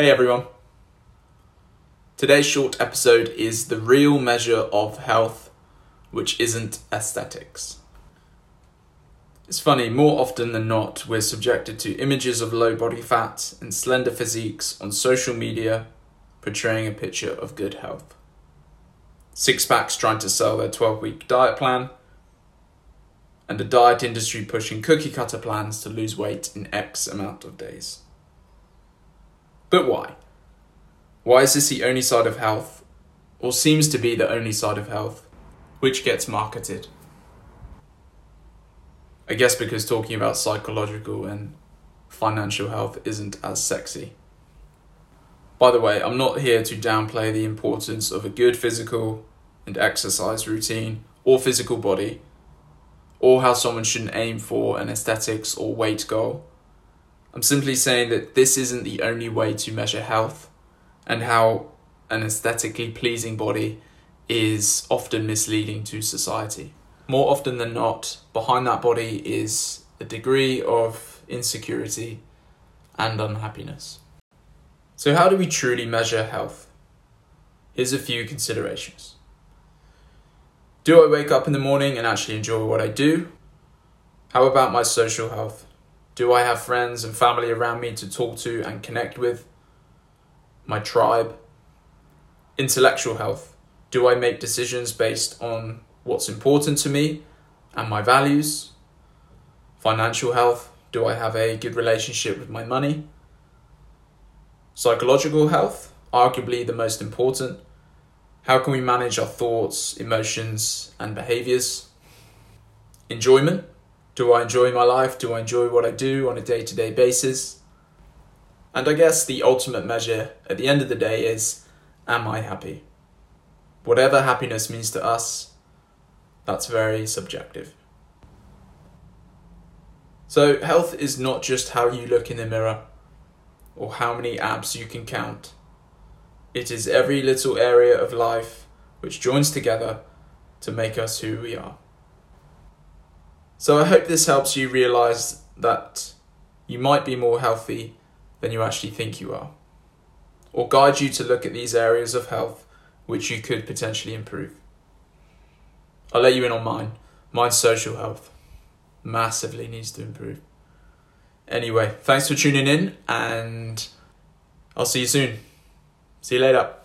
Hey everyone. Today's short episode is the real measure of health, which isn't aesthetics. It's funny, more often than not, we're subjected to images of low body fat and slender physiques on social media portraying a picture of good health. Six packs trying to sell their 12 week diet plan, and a diet industry pushing cookie cutter plans to lose weight in X amount of days. But why? Why is this the only side of health, or seems to be the only side of health, which gets marketed? I guess because talking about psychological and financial health isn't as sexy. By the way, I'm not here to downplay the importance of a good physical and exercise routine or physical body, or how someone shouldn't aim for an aesthetics or weight goal. I'm simply saying that this isn't the only way to measure health and how an aesthetically pleasing body is often misleading to society. More often than not, behind that body is a degree of insecurity and unhappiness. So, how do we truly measure health? Here's a few considerations. Do I wake up in the morning and actually enjoy what I do? How about my social health? Do I have friends and family around me to talk to and connect with? My tribe? Intellectual health. Do I make decisions based on what's important to me and my values? Financial health. Do I have a good relationship with my money? Psychological health, arguably the most important. How can we manage our thoughts, emotions, and behaviors? Enjoyment. Do I enjoy my life? Do I enjoy what I do on a day to day basis? And I guess the ultimate measure at the end of the day is Am I happy? Whatever happiness means to us, that's very subjective. So, health is not just how you look in the mirror or how many abs you can count. It is every little area of life which joins together to make us who we are. So I hope this helps you realize that you might be more healthy than you actually think you are, or guide you to look at these areas of health which you could potentially improve. I'll let you in on mine. Mine's social health. Massively needs to improve. Anyway, thanks for tuning in, and I'll see you soon. See you later.